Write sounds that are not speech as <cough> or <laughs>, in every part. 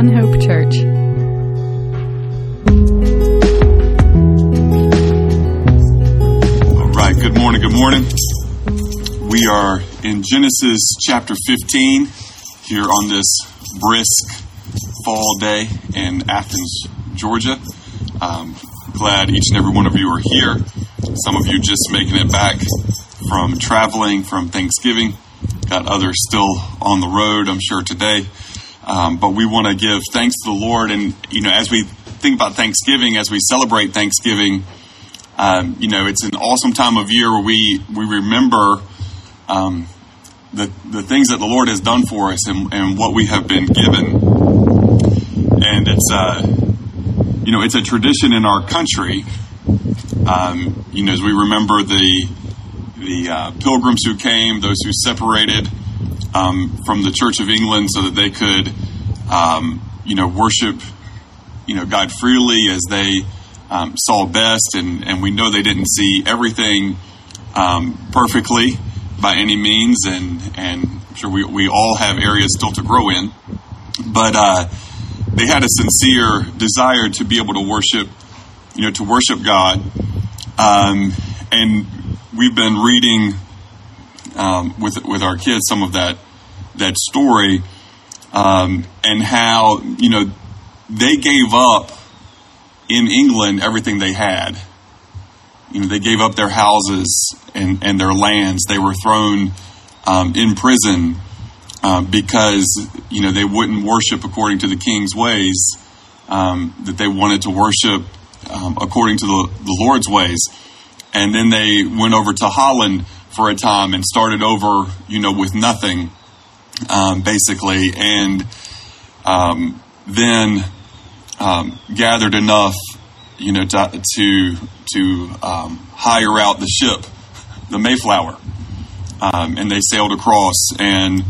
One Hope Church. All right, good morning, good morning. We are in Genesis chapter 15 here on this brisk fall day in Athens, Georgia. Um, glad each and every one of you are here. Some of you just making it back from traveling from Thanksgiving. Got others still on the road, I'm sure, today. Um, but we want to give thanks to the Lord. And, you know, as we think about Thanksgiving, as we celebrate Thanksgiving, um, you know, it's an awesome time of year where we, we remember um, the, the things that the Lord has done for us and, and what we have been given. And it's, uh, you know, it's a tradition in our country. Um, you know, as we remember the the uh, pilgrims who came, those who separated um, from the Church of England, so that they could, um, you know, worship, you know, God freely as they um, saw best, and and we know they didn't see everything um, perfectly by any means, and and I'm sure we we all have areas still to grow in, but. Uh, they had a sincere desire to be able to worship, you know, to worship God. Um, and we've been reading um, with with our kids some of that that story um, and how you know they gave up in England everything they had. You know, they gave up their houses and, and their lands. They were thrown um, in prison um, because you know they wouldn't worship according to the king's ways, um, that they wanted to worship um, according to the, the Lord's ways, and then they went over to Holland for a time and started over, you know, with nothing, um, basically, and um, then um, gathered enough, you know, to to, to hire out the ship, the Mayflower, and they sailed across and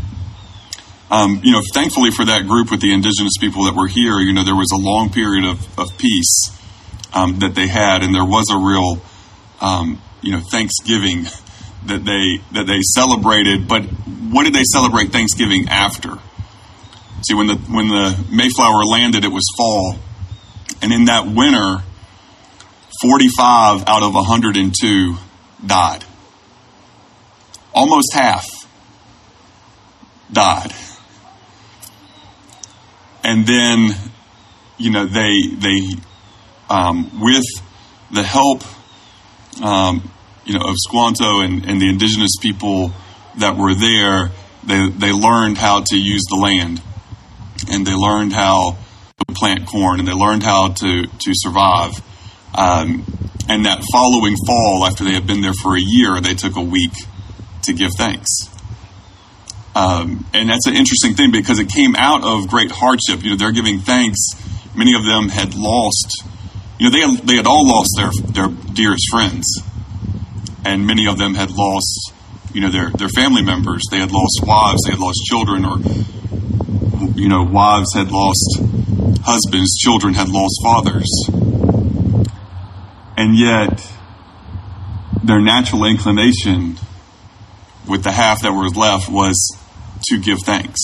um, you know, thankfully for that group with the indigenous people that were here, you know, there was a long period of, of peace um, that they had, and there was a real, um, you know, Thanksgiving that they that they celebrated. But what did they celebrate Thanksgiving after? See, when the when the Mayflower landed, it was fall, and in that winter, forty-five out of hundred and two died. Almost half died and then you know they they um, with the help um, you know of Squanto and, and the indigenous people that were there, they they learned how to use the land, and they learned how to plant corn, and they learned how to to survive. Um, and that following fall, after they had been there for a year, they took a week to give thanks. Um, and that's an interesting thing because it came out of great hardship. You know, they're giving thanks. Many of them had lost, you know, they had, they had all lost their, their dearest friends. And many of them had lost, you know, their, their family members. They had lost wives, they had lost children, or, you know, wives had lost husbands, children had lost fathers. And yet, their natural inclination with the half that was left was to give thanks.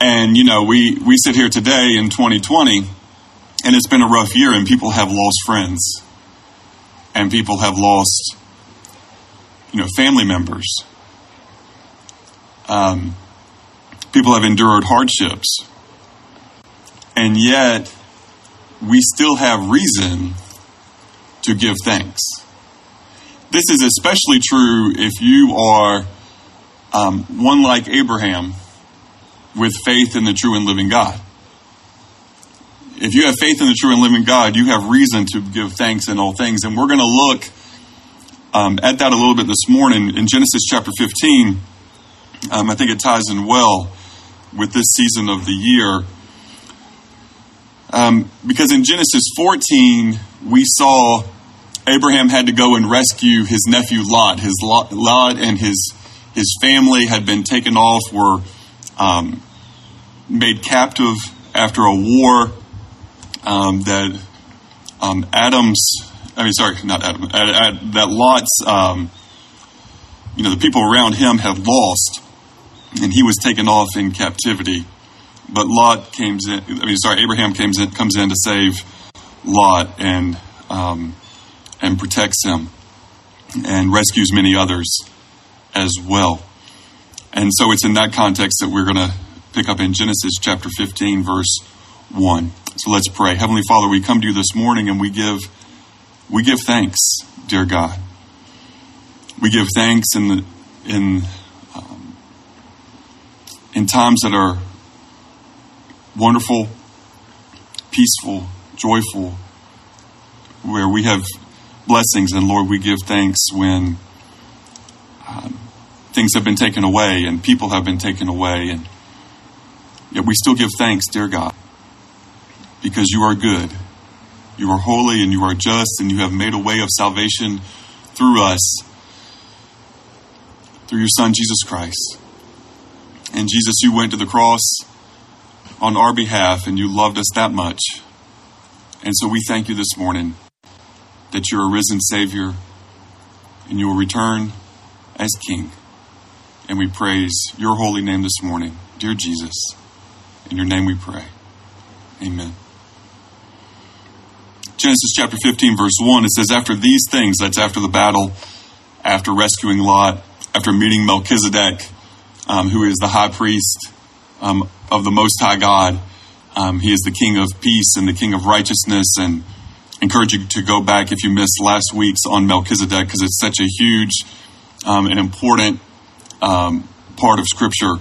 And, you know, we, we sit here today in 2020, and it's been a rough year, and people have lost friends, and people have lost, you know, family members. Um, people have endured hardships. And yet, we still have reason to give thanks. This is especially true if you are um, one like Abraham with faith in the true and living God. If you have faith in the true and living God, you have reason to give thanks in all things. And we're going to look um, at that a little bit this morning in Genesis chapter 15. Um, I think it ties in well with this season of the year. Um, because in Genesis 14, we saw Abraham had to go and rescue his nephew Lot. His Lot, Lot and his his family had been taken off, were um, made captive after a war um, that um, Adam's. I mean, sorry, not Adam. that Lot's. Um, you know, the people around him had lost, and he was taken off in captivity. But Lot came in. I mean, sorry, Abraham comes in, comes in to save Lot and um, and protects him and rescues many others as well. And so it's in that context that we're going to pick up in Genesis chapter 15, verse 1. So let's pray. Heavenly Father, we come to you this morning and we give we give thanks, dear God. We give thanks in the, in um, in times that are wonderful, peaceful, joyful, where we have blessings, and Lord, we give thanks when um, things have been taken away and people have been taken away, and yet we still give thanks, dear God, because you are good, you are holy, and you are just, and you have made a way of salvation through us, through your Son, Jesus Christ. And Jesus, you went to the cross on our behalf, and you loved us that much. And so we thank you this morning that you're a risen Savior and you will return as King. And we praise your holy name this morning, dear Jesus. In your name we pray. Amen. Genesis chapter 15, verse 1, it says, After these things, that's after the battle, after rescuing Lot, after meeting Melchizedek, um, who is the high priest um, of the Most High God, um, he is the King of peace and the King of righteousness. And encourage you to go back if you missed last week's on Melchizedek because it's such a huge um, and important um, part of Scripture.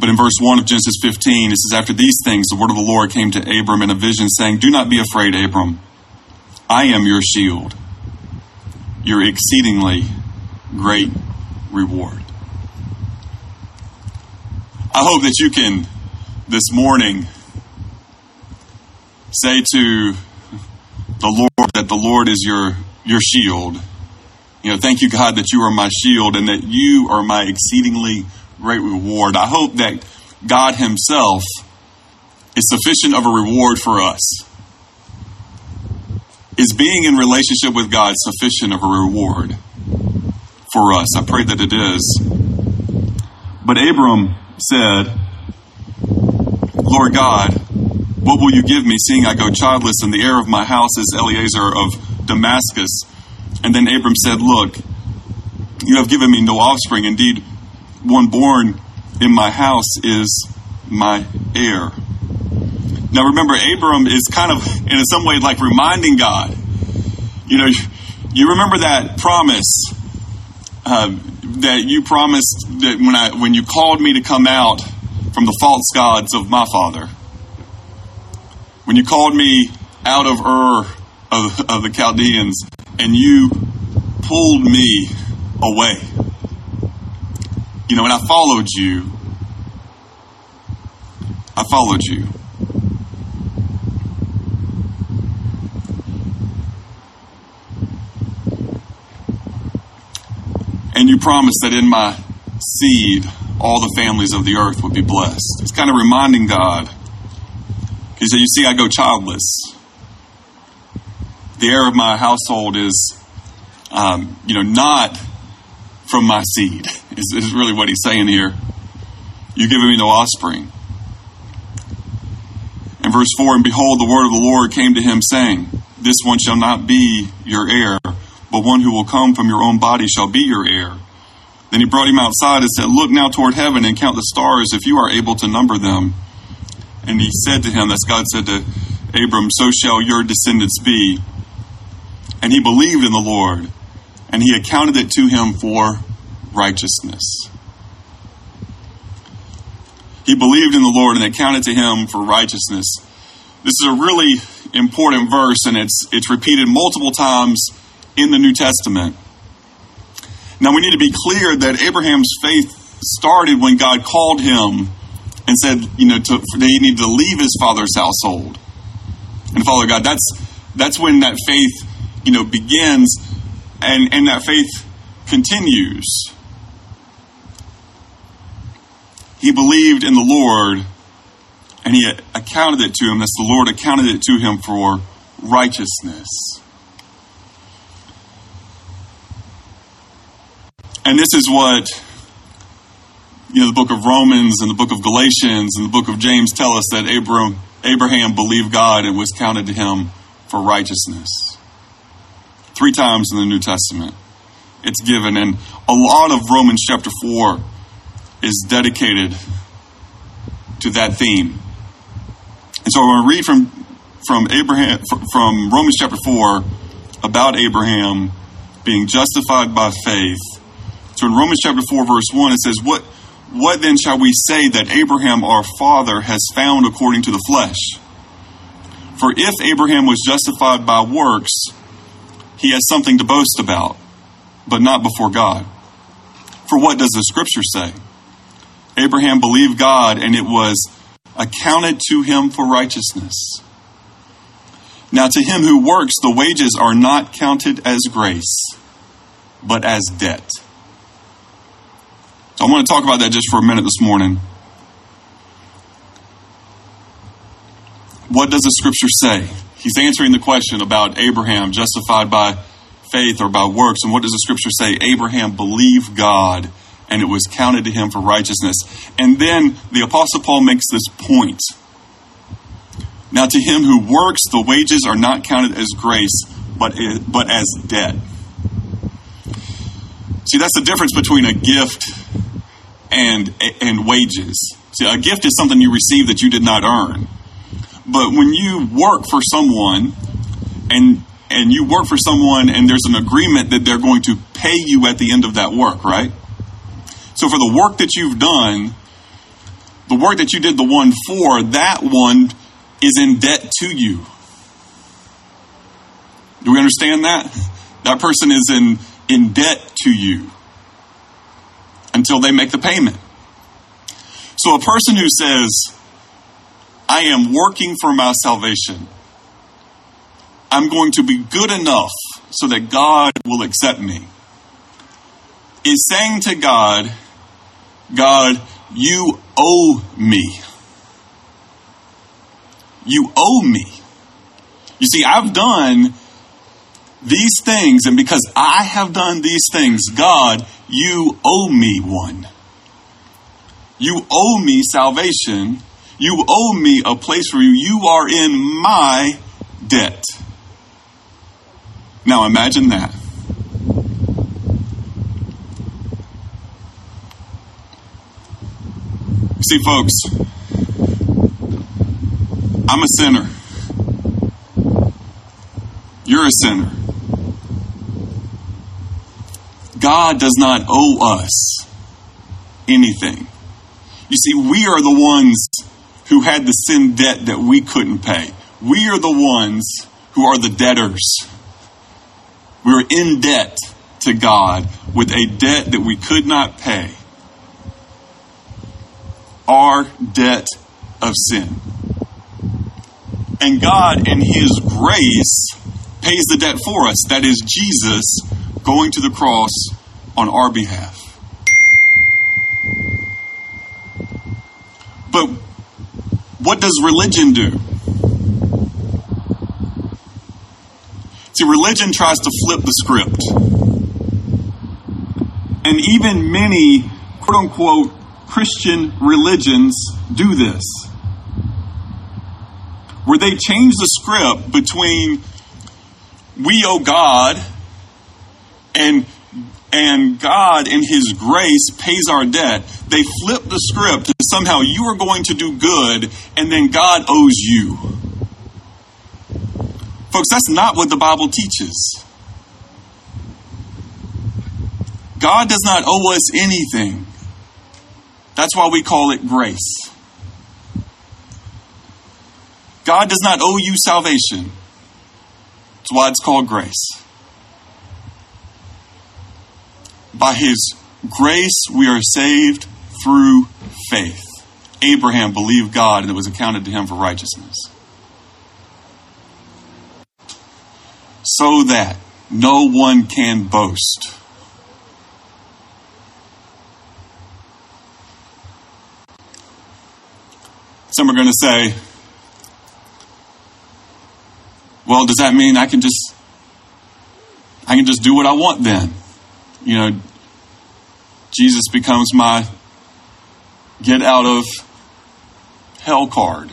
But in verse 1 of Genesis 15, it says, After these things, the word of the Lord came to Abram in a vision, saying, Do not be afraid, Abram. I am your shield, your exceedingly great reward. I hope that you can this morning say to the Lord that the Lord is your your shield. You know, thank you, God, that you are my shield and that you are my exceedingly great reward. I hope that God Himself is sufficient of a reward for us. Is being in relationship with God sufficient of a reward for us? I pray that it is. But Abram said, Lord God, what will you give me, seeing I go childless, and the heir of my house is Eliezer of Damascus? And then Abram said, Look, you have given me no offspring. Indeed, one born in my house is my heir. Now remember, Abram is kind of, in some way, like reminding God. You know, you remember that promise uh, that you promised that when I when you called me to come out from the false gods of my father. When you called me out of Ur of, of the Chaldeans and you pulled me away. You know, and I followed you. I followed you. And you promised that in my seed, all the families of the earth would be blessed. It's kind of reminding God. He said, You see, I go childless. The heir of my household is, um, you know, not from my seed, <laughs> is, is really what he's saying here. You've given me no offspring. In verse 4, and behold, the word of the Lord came to him, saying, This one shall not be your heir, but one who will come from your own body shall be your heir. Then he brought him outside and said, Look now toward heaven and count the stars if you are able to number them. And he said to him, That's God said to Abram, So shall your descendants be. And he believed in the Lord, and he accounted it to him for righteousness. He believed in the Lord and accounted to him for righteousness. This is a really important verse, and it's it's repeated multiple times in the New Testament. Now we need to be clear that Abraham's faith started when God called him and said, you know, to, that he needed to leave his father's household and follow God. That's that's when that faith, you know, begins, and and that faith continues. He believed in the Lord, and he accounted it to him. That's the Lord accounted it to him for righteousness. And this is what you know the book of Romans and the book of Galatians and the book of James tell us that Abraham Abraham believed God and was counted to him for righteousness. Three times in the New Testament it's given and a lot of Romans chapter 4 is dedicated to that theme. And so I'm going to read from from Abraham from Romans chapter 4 about Abraham being justified by faith. So in Romans chapter 4 verse 1 it says what what then shall we say that Abraham our father has found according to the flesh? For if Abraham was justified by works, he has something to boast about, but not before God. For what does the scripture say? Abraham believed God and it was accounted to him for righteousness. Now, to him who works, the wages are not counted as grace, but as debt. So I want to talk about that just for a minute this morning. What does the scripture say? He's answering the question about Abraham justified by faith or by works. And what does the scripture say? Abraham believed God and it was counted to him for righteousness. And then the Apostle Paul makes this point. Now, to him who works, the wages are not counted as grace, but, but as debt. See, that's the difference between a gift and, and wages. See, a gift is something you receive that you did not earn. But when you work for someone and and you work for someone and there's an agreement that they're going to pay you at the end of that work, right? So for the work that you've done, the work that you did the one for, that one is in debt to you. Do we understand that? That person is in, in debt to you until they make the payment. So a person who says, I am working for my salvation, I'm going to be good enough so that God will accept me, is saying to God, God, you owe me. You owe me. You see, I've done these things, and because I have done these things, God, you owe me one. You owe me salvation. You owe me a place for you. You are in my debt. Now imagine that. See, folks, I'm a sinner. You're a sinner. God does not owe us anything. You see, we are the ones who had the sin debt that we couldn't pay. We are the ones who are the debtors. We're in debt to God with a debt that we could not pay our debt of sin. And God, in His grace, pays the debt for us. That is Jesus going to the cross on our behalf. But what does religion do? See, religion tries to flip the script. And even many quote unquote Christian religions do this. Where they change the script between we owe God and and God in his grace pays our debt. They flip the script to somehow you are going to do good and then God owes you. Folks, that's not what the Bible teaches. God does not owe us anything. That's why we call it grace. God does not owe you salvation. That's why it's called grace. By his grace, we are saved through faith. Abraham believed God and it was accounted to him for righteousness. So that no one can boast. Some are going to say, well, does that mean I can just I can just do what I want then? You know, Jesus becomes my get out of hell card.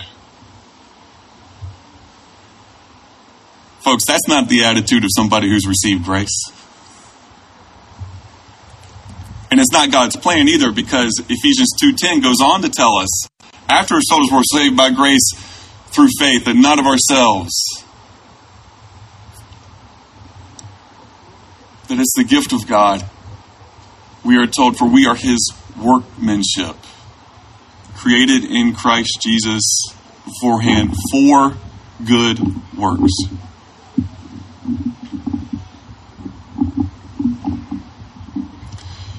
Folks, that's not the attitude of somebody who's received grace. And it's not God's plan either because Ephesians 2:10 goes on to tell us after told us we're saved by grace through faith and not of ourselves. That it's the gift of God. We are told for we are his workmanship created in Christ Jesus beforehand for good works.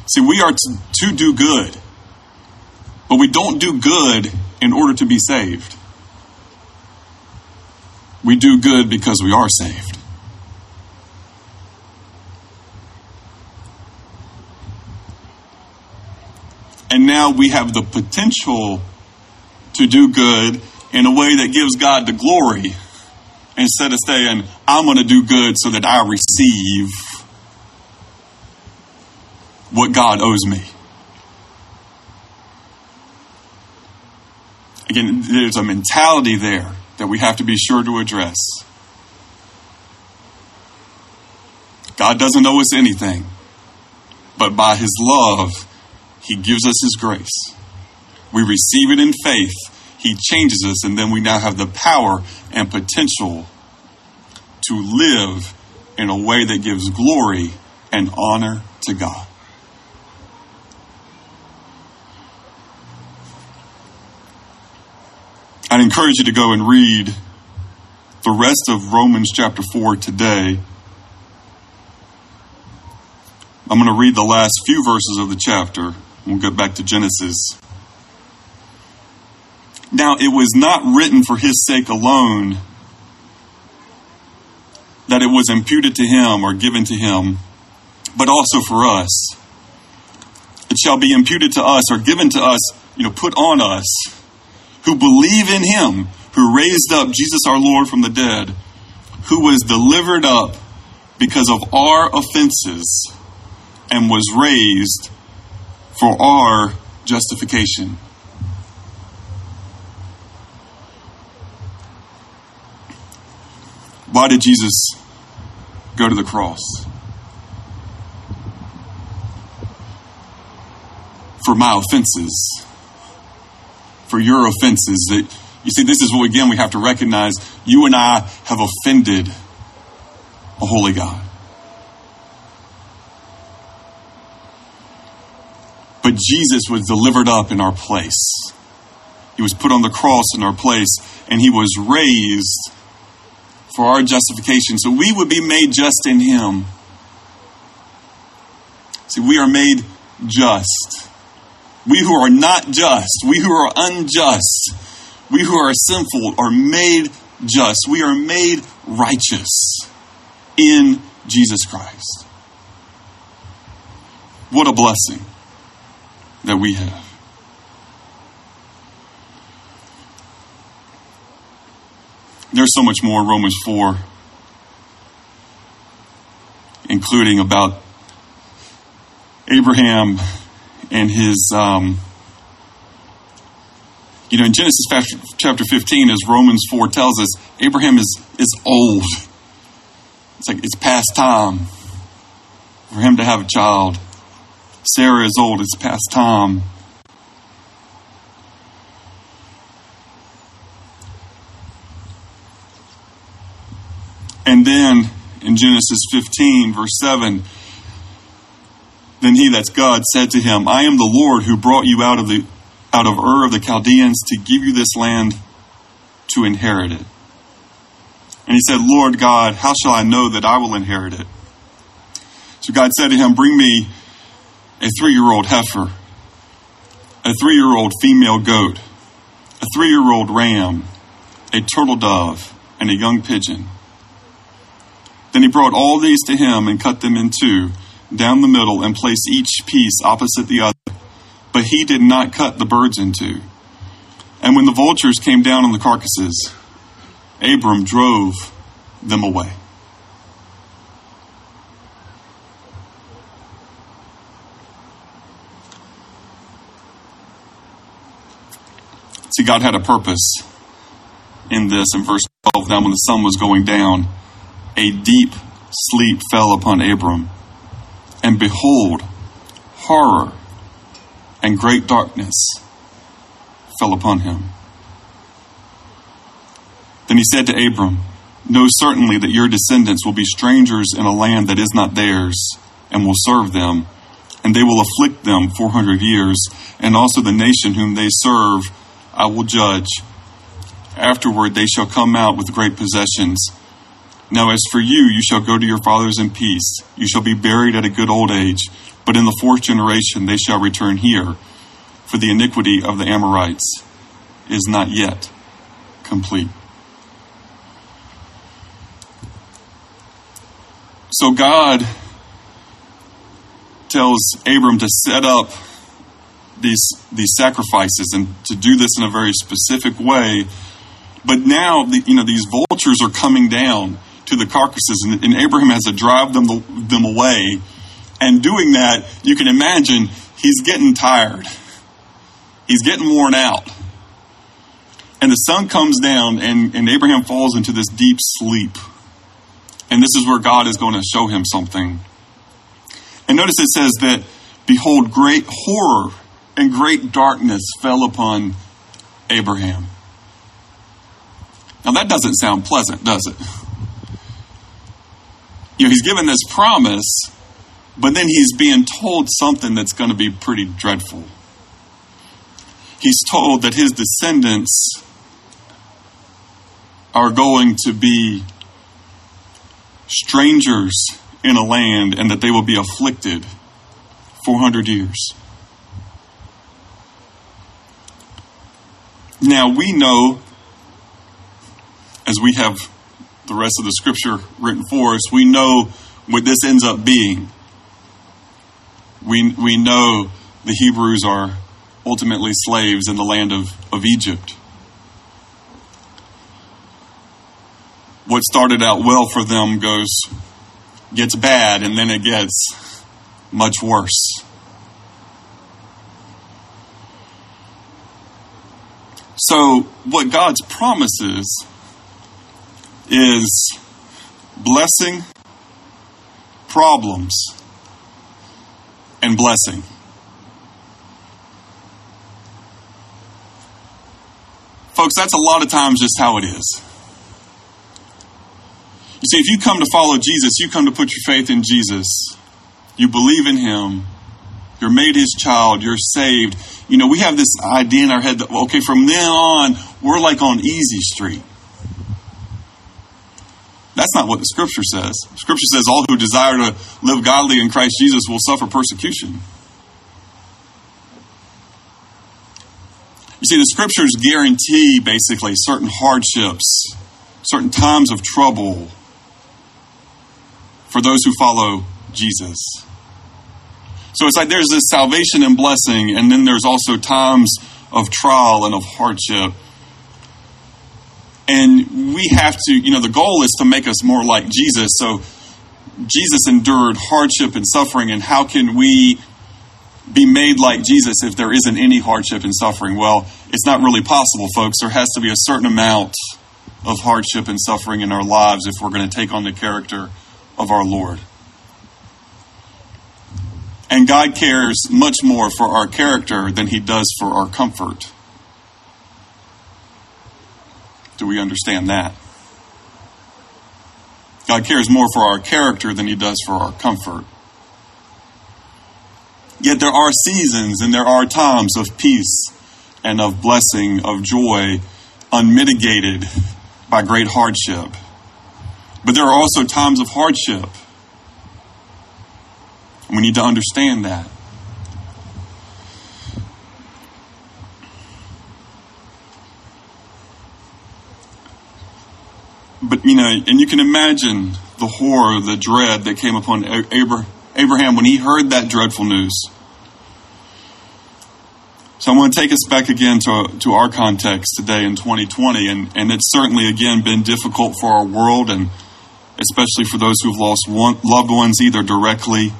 See, we are to, to do good, but we don't do good in order to be saved. We do good because we are saved. And now we have the potential to do good in a way that gives God the glory instead of saying, I'm going to do good so that I receive what God owes me. Again, there's a mentality there that we have to be sure to address. God doesn't owe us anything, but by His love, He gives us His grace. We receive it in faith, He changes us, and then we now have the power and potential to live in a way that gives glory and honor to God. I'd encourage you to go and read the rest of Romans chapter 4 today. I'm going to read the last few verses of the chapter. We'll get back to Genesis. Now, it was not written for his sake alone that it was imputed to him or given to him, but also for us. It shall be imputed to us or given to us, you know, put on us who believe in him who raised up Jesus our Lord from the dead, who was delivered up because of our offenses and was raised for our justification. Why did Jesus go to the cross? For my offenses for your offenses. That you see, this is what again we have to recognize. You and I have offended a holy God. But Jesus was delivered up in our place. He was put on the cross in our place, and he was raised for our justification. So we would be made just in him. See, we are made just we who are not just, we who are unjust, we who are sinful are made just. We are made righteous in Jesus Christ. What a blessing that we have. There's so much more in Romans 4, including about Abraham and his, um, you know, in Genesis chapter 15, as Romans 4 tells us, Abraham is, is old. It's like it's past time for him to have a child. Sarah is old, it's past time. And then in Genesis 15, verse 7, then he, that's God, said to him, I am the Lord who brought you out of the out of Ur of the Chaldeans to give you this land to inherit it. And he said, Lord God, how shall I know that I will inherit it? So God said to him, Bring me a three year old heifer, a three year old female goat, a three year old ram, a turtle dove, and a young pigeon. Then he brought all these to him and cut them in two down the middle and place each piece opposite the other. But he did not cut the birds in two. And when the vultures came down on the carcasses, Abram drove them away. See, God had a purpose in this. In verse 12, now when the sun was going down, a deep sleep fell upon Abram. And behold, horror and great darkness fell upon him. Then he said to Abram, Know certainly that your descendants will be strangers in a land that is not theirs, and will serve them, and they will afflict them four hundred years, and also the nation whom they serve I will judge. Afterward they shall come out with great possessions. Now as for you, you shall go to your fathers in peace. You shall be buried at a good old age. But in the fourth generation they shall return here, for the iniquity of the Amorites is not yet complete. So God tells Abram to set up these these sacrifices and to do this in a very specific way. But now, the, you know, these vultures are coming down to the carcasses, and, and Abraham has to drive them them away. And doing that, you can imagine he's getting tired. He's getting worn out. And the sun comes down, and, and Abraham falls into this deep sleep. And this is where God is going to show him something. And notice it says that, behold, great horror and great darkness fell upon Abraham. Now that doesn't sound pleasant, does it? You know, he's given this promise, but then he's being told something that's going to be pretty dreadful. He's told that his descendants are going to be strangers in a land and that they will be afflicted 400 years. Now we know, as we have the rest of the scripture written for us, we know what this ends up being. We, we know the Hebrews are ultimately slaves in the land of, of Egypt. What started out well for them goes gets bad and then it gets much worse. So, what God's promises is blessing, problems, and blessing. Folks, that's a lot of times just how it is. You see, if you come to follow Jesus, you come to put your faith in Jesus, you believe in Him, you're made His child, you're saved you know, we have this idea in our head that, okay, from then on, we're like on easy street. That's not what the scripture says. Scripture says all who desire to live godly in Christ Jesus will suffer persecution. You see, the scriptures guarantee basically certain hardships, certain times of trouble for those who follow Jesus. So it's like there's this salvation and blessing, and then there's also times of trial and of hardship. And we have to, you know, the goal is to make us more like Jesus. So Jesus endured hardship and suffering, and how can we be made like Jesus if there isn't any hardship and suffering? Well, it's not really possible, folks. There has to be a certain amount of hardship and suffering in our lives if we're going to take on the character of our Lord. And God cares much more for our character than he does for our comfort. Do we understand that? God cares more for our character than he does for our comfort. Yet there are seasons and there are times of peace and of blessing, of joy, unmitigated by great hardship. But there are also times of hardship we need to understand that. But, you know, and you can imagine the horror, the dread that came upon Abraham when he heard that dreadful news. So I want to take us back again to, to our context today in 2020, and, and it's certainly again been difficult for our world, and especially for those who've lost one, loved ones either directly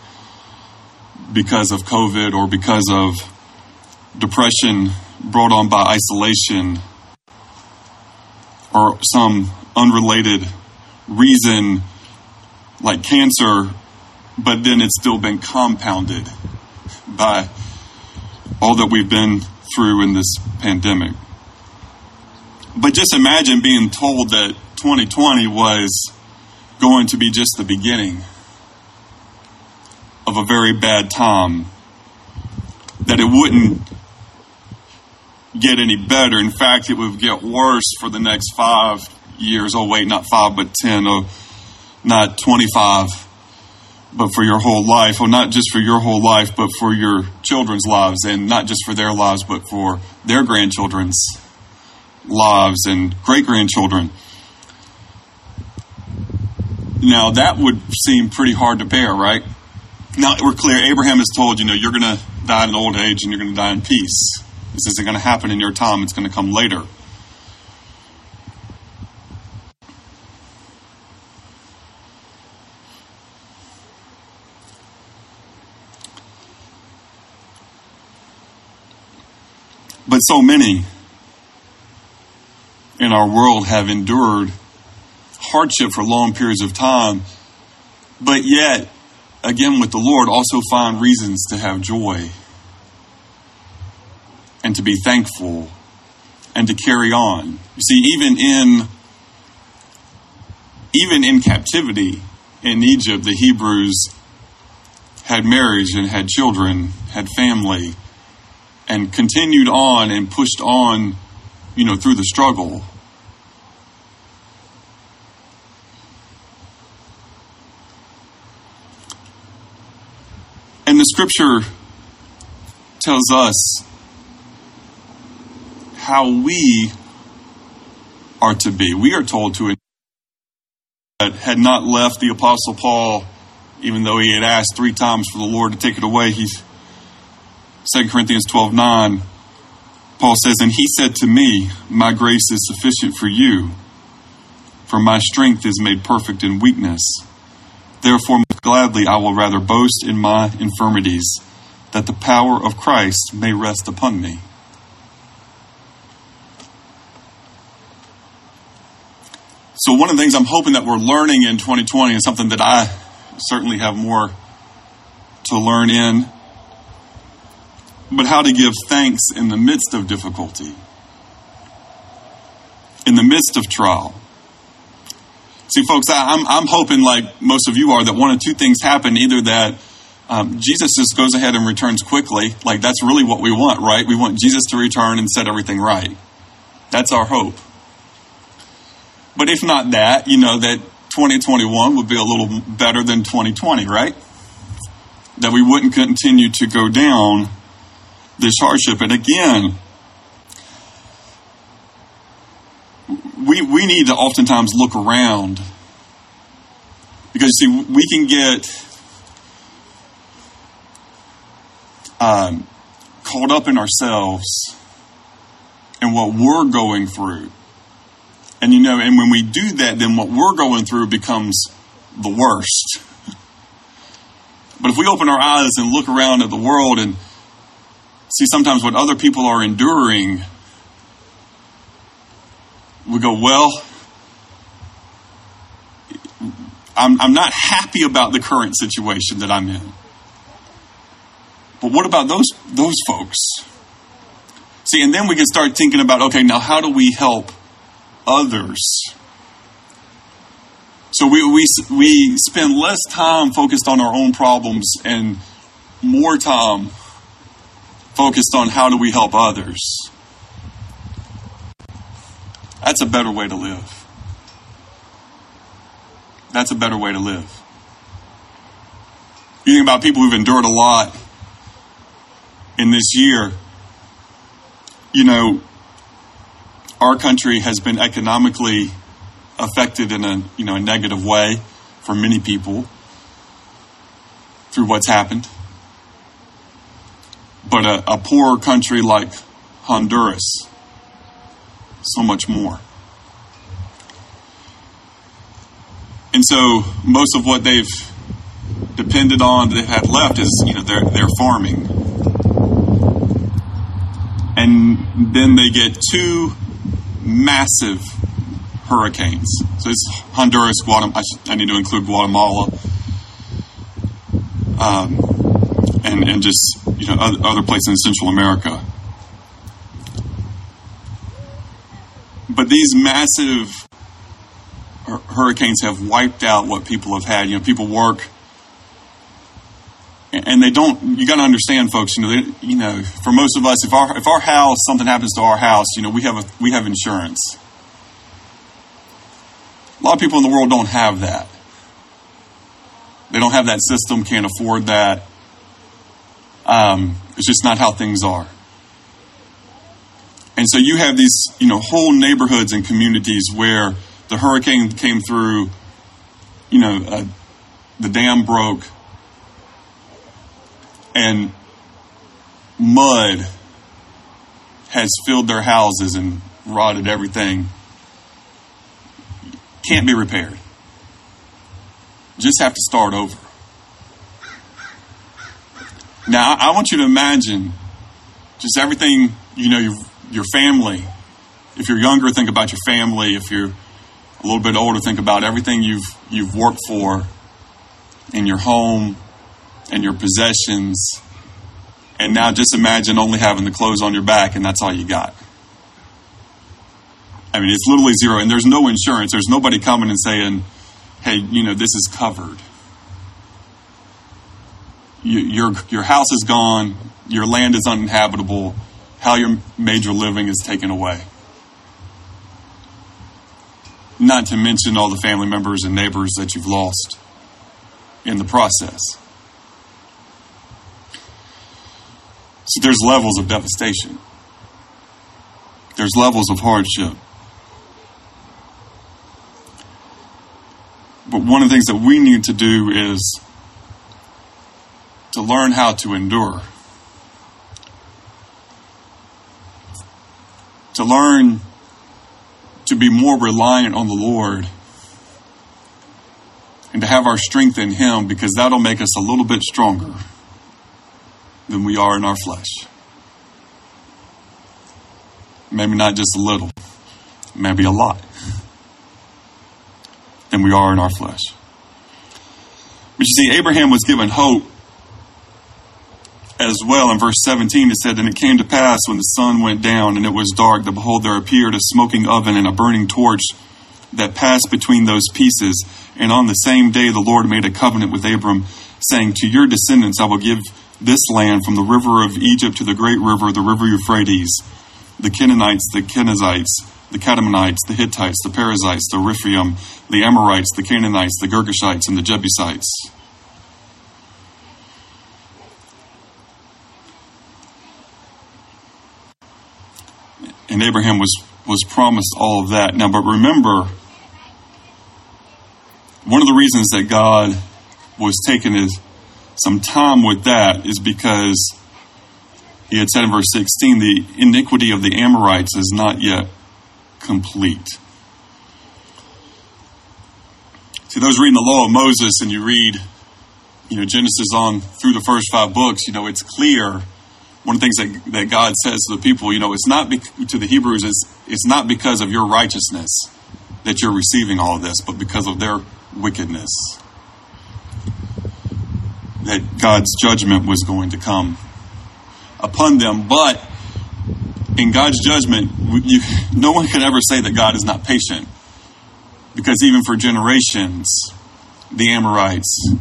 because of COVID or because of depression brought on by isolation or some unrelated reason like cancer, but then it's still been compounded by all that we've been through in this pandemic. But just imagine being told that 2020 was going to be just the beginning of a very bad time, that it wouldn't get any better. In fact, it would get worse for the next five years. Oh, wait, not five, but 10, or not 25, but for your whole life. Oh, not just for your whole life, but for your children's lives, and not just for their lives, but for their grandchildren's lives and great grandchildren. Now, that would seem pretty hard to bear, right? Now, we're clear. Abraham is told, you know, you're going to die in old age and you're going to die in peace. This isn't going to happen in your time, it's going to come later. But so many in our world have endured hardship for long periods of time, but yet, again, with the Lord, also find reasons to have joy and to be thankful and to carry on. You see, even in even in captivity in Egypt, the Hebrews had marriage and had children, had family, and continued on and pushed on, you know, through the struggle. And the scripture tells us how we are to be. We are told to that had not left the apostle Paul, even though he had asked three times for the Lord to take it away. He's 2 Corinthians 12 9. Paul says, And he said to me, My grace is sufficient for you, for my strength is made perfect in weakness. Therefore, gladly I will rather boast in my infirmities, that the power of Christ may rest upon me. So, one of the things I'm hoping that we're learning in 2020 is something that I certainly have more to learn in, but how to give thanks in the midst of difficulty, in the midst of trial. See, folks, I, am I'm, I'm hoping, like most of you are, that one of two things happen either that um, Jesus just goes ahead and returns quickly. Like, that's really what we want, right? We want Jesus to return and set everything right. That's our hope. But if not that, you know, that 2021 would be a little better than 2020, right? That we wouldn't continue to go down this hardship. And again, we, we need to oftentimes look around because, see, we can get um, caught up in ourselves and what we're going through and you know, and when we do that, then what we're going through becomes the worst. <laughs> But if we open our eyes and look around at the world and see sometimes what other people are enduring, we go, well, I'm, I'm not happy about the current situation that I'm in. But what about those those folks? See, and then we can start thinking about, okay, now how do we help others. So we, we, we spend less time focused on our own problems and more time focused on how do we help others. That's a better way to live. That's a better way to live. You think about people who've endured a lot in this year. You know, our country has been economically affected in a you know a negative way for many people through what's happened. But a, a poor country like Honduras, so much more. And so most of what they've depended on, they've had left is, you know, their, their farming. And then they get two massive hurricanes. So it's Honduras, Guatemala. I need to include Guatemala, um, and and just you know other, other places in Central America. But these massive hurricanes have wiped out what people have had. You know, people work and they don't. You got to understand, folks. You know, they, you know, for most of us, if our if our house something happens to our house, you know, we have a we have insurance. A lot of people in the world don't have that. They don't have that system, can't afford that. Um, it's just not how things are. And so you have these, you know, whole neighborhoods and communities where the hurricane came through, you know, uh, the dam broke, and mud has filled their houses and rotted everything. Can't be repaired. Just have to start over. Now, I want you to imagine just everything, you know, your, your family. If you're younger, think about your family. If you're a little bit older, think about everything you've, you've worked for in your home and your possessions. And now just imagine only having the clothes on your back and that's all you got. I mean, it's literally zero, and there's no insurance. There's nobody coming and saying, hey, you know, this is covered. You, your, your house is gone, your land is uninhabitable, how your major living is taken away. Not to mention all the family members and neighbors that you've lost in the process. So there's levels of devastation. There's levels of hardship. But one of the things that we need to do is to learn how to endure. To learn to be more reliant on the Lord and to have our strength in Him because that'll make us a little bit stronger than we are in our flesh. Maybe not just a little, maybe a lot than we are in our flesh. But you see, Abraham was given hope as well. In verse 17, it said, And it came to pass when the sun went down and it was dark, that behold, there appeared a smoking oven and a burning torch that passed between those pieces. And on the same day, the Lord made a covenant with Abram, saying, To your descendants I will give this land from the river of Egypt to the great river, the river Euphrates, the Canaanites, the Kenizzites, the Kadmonites, the Hittites, the Perizzites, the Rephaim, the Amorites, the Canaanites, the Girgashites, and the Jebusites. And Abraham was, was promised all of that. Now, but remember, one of the reasons that God was taking his some time with that is because he had said in verse 16, the iniquity of the Amorites is not yet complete. See, those reading the law of Moses and you read, you know, Genesis on through the first five books, you know, it's clear. One of the things that, that God says to the people, you know, it's not be, to the Hebrews, is it's not because of your righteousness that you're receiving all this, but because of their wickedness that God's judgment was going to come upon them. But in God's judgment, you, <laughs> no one can ever say that God is not patient. Because even for generations, the Amorites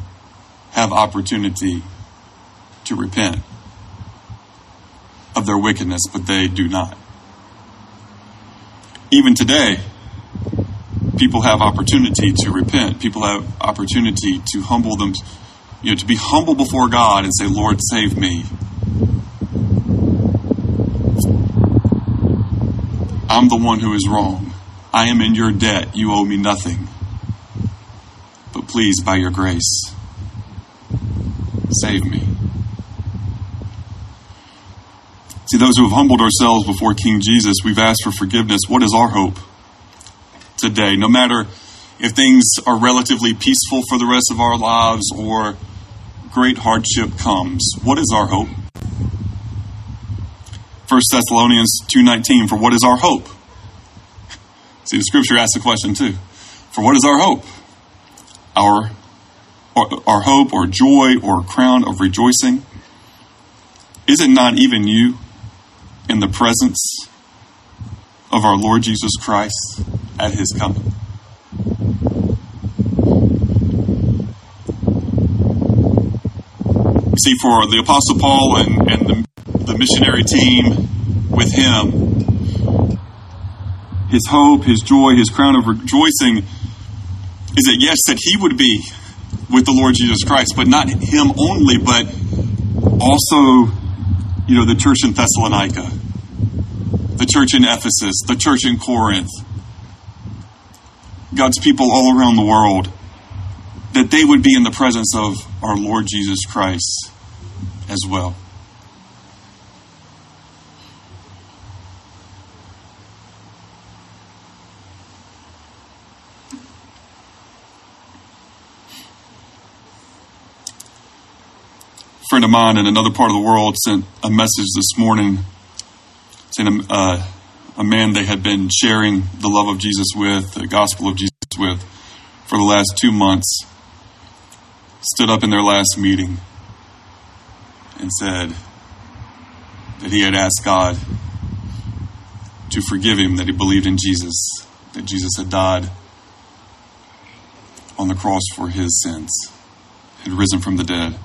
have opportunity to repent their wickedness, but they do not. Even today, people have opportunity to repent. People have opportunity to humble them, you know, to be humble before God and say, Lord, save me. I'm the one who is wrong. I am in your debt. You owe me nothing. But please, by your grace, save me. See, those who have humbled ourselves before King Jesus, we've asked for forgiveness. What is our hope today? No matter if things are relatively peaceful for the rest of our lives or great hardship comes, what is our hope? 1 Thessalonians 2.19, for what is our hope? See, the scripture asks the question too. For what is our hope? Our, our hope or joy or crown of rejoicing? Is it not even you in the presence of our Lord Jesus Christ at his coming? See, for the Apostle Paul and, and the, the missionary team with him, his hope, his joy, his crown of rejoicing is that, yes, that he would be with the Lord Jesus Christ, but not him only, but also, you know, the church in Thessalonica, the church in Ephesus, the church in Corinth, God's people all around the world, that they would be in the presence of our Lord Jesus Christ as well. Friend of mine in another part of the world sent a message this morning saying a, uh, a man they had been sharing the love of Jesus with, the gospel of Jesus with, for the last two months, stood up in their last meeting and said that he had asked God to forgive him, that he believed in Jesus, that Jesus had died on the cross for his sins, had risen from the dead.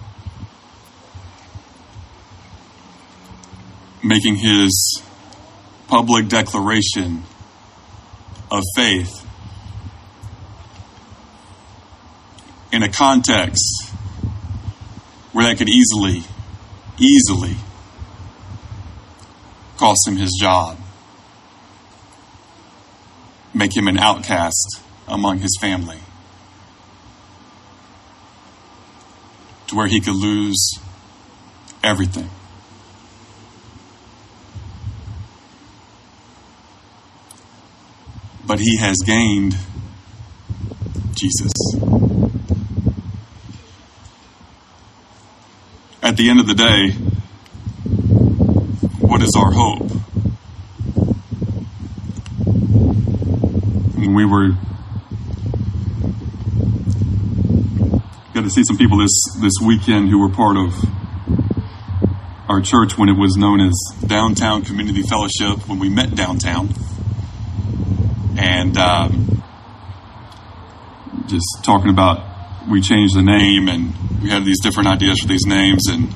Making his public declaration of faith in a context where that could easily easily cost him his job, make him an outcast among his family, to where he could lose everything. But he has gained Jesus. at the end of the day, what is our hope? And we were got to see some people this this weekend who were part of our church when it was known as Downtown Community Fellowship when we met downtown, and um, just talking about we changed the name and we had these different ideas for these names and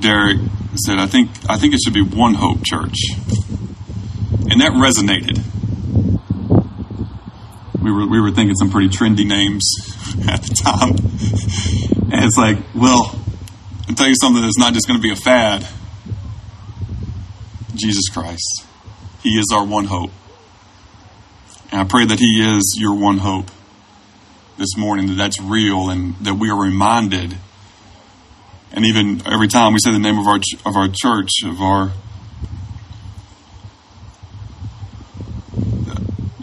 Derek said, I think I think it should be One Hope Church. And that resonated. We were we were thinking some pretty trendy names <laughs> at the time. and it's like, well, I'll tell you something that's not just going to be a fad. Jesus Christ. He is our one hope. And I pray that He is your one hope this morning that that's real and that we are reminded. And even every time we say the name of our of our church, of our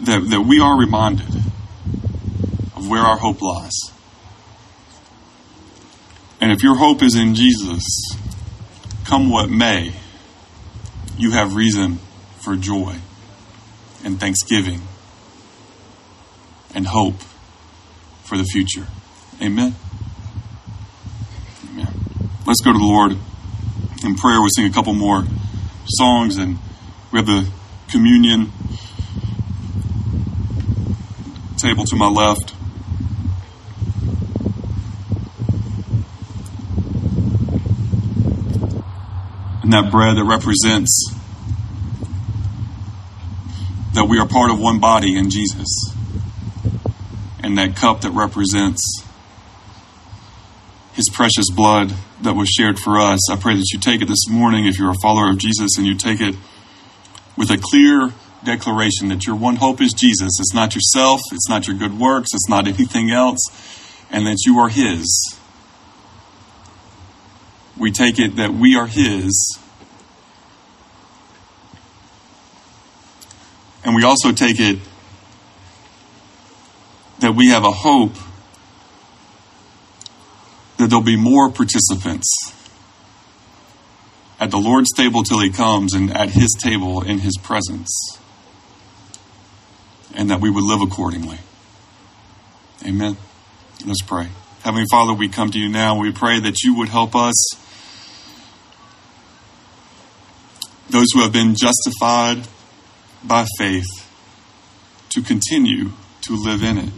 that, that we are reminded of where our hope lies. And if your hope is in Jesus, come what may, you have reason for joy and thanksgiving and hope for the future. Amen. Amen. Let's go to the Lord in prayer. We'll sing a couple more songs and we have the communion table to my left. And that bread that represents that we are part of one body in Jesus and that cup that represents his precious blood that was shared for us. I pray that you take it this morning if you're a follower of Jesus and you take it with a clear declaration that your one hope is Jesus. It's not yourself, it's not your good works, it's not anything else, and that you are his. We take it that we are his. And we also take it that we have a hope that there'll be more participants at the Lord's table till he comes and at his table in his presence. And that we would live accordingly. Amen. Let's pray. Heavenly Father, we come to you now. We pray that you would help us, those who have been justified by faith, to continue to live in it.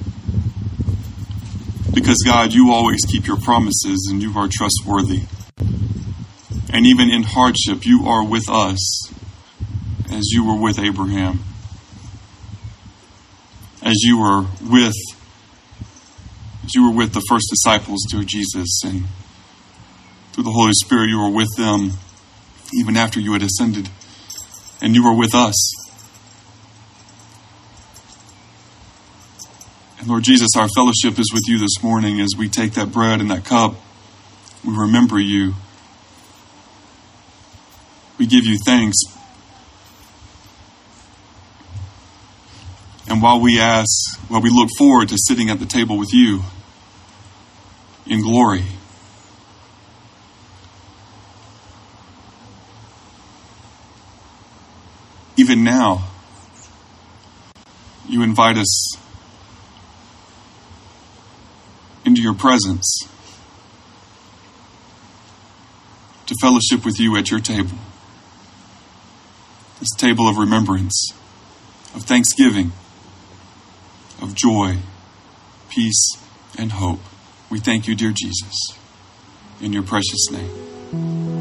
Because, God, you always keep your promises and you are trustworthy. And even in hardship, you are with us as you were with Abraham, as you were with as you were with the first disciples through Jesus and through the Holy Spirit, you were with them even after you had ascended, and you were with us. Lord Jesus, our fellowship is with you this morning as we take that bread and that cup. We remember you. We give you thanks. And while we ask, while we look forward to sitting at the table with you in glory, even now, you invite us into your presence to fellowship with you at your table. This table of remembrance, of thanksgiving, of joy, peace, and hope. We thank you, dear Jesus, in your precious name.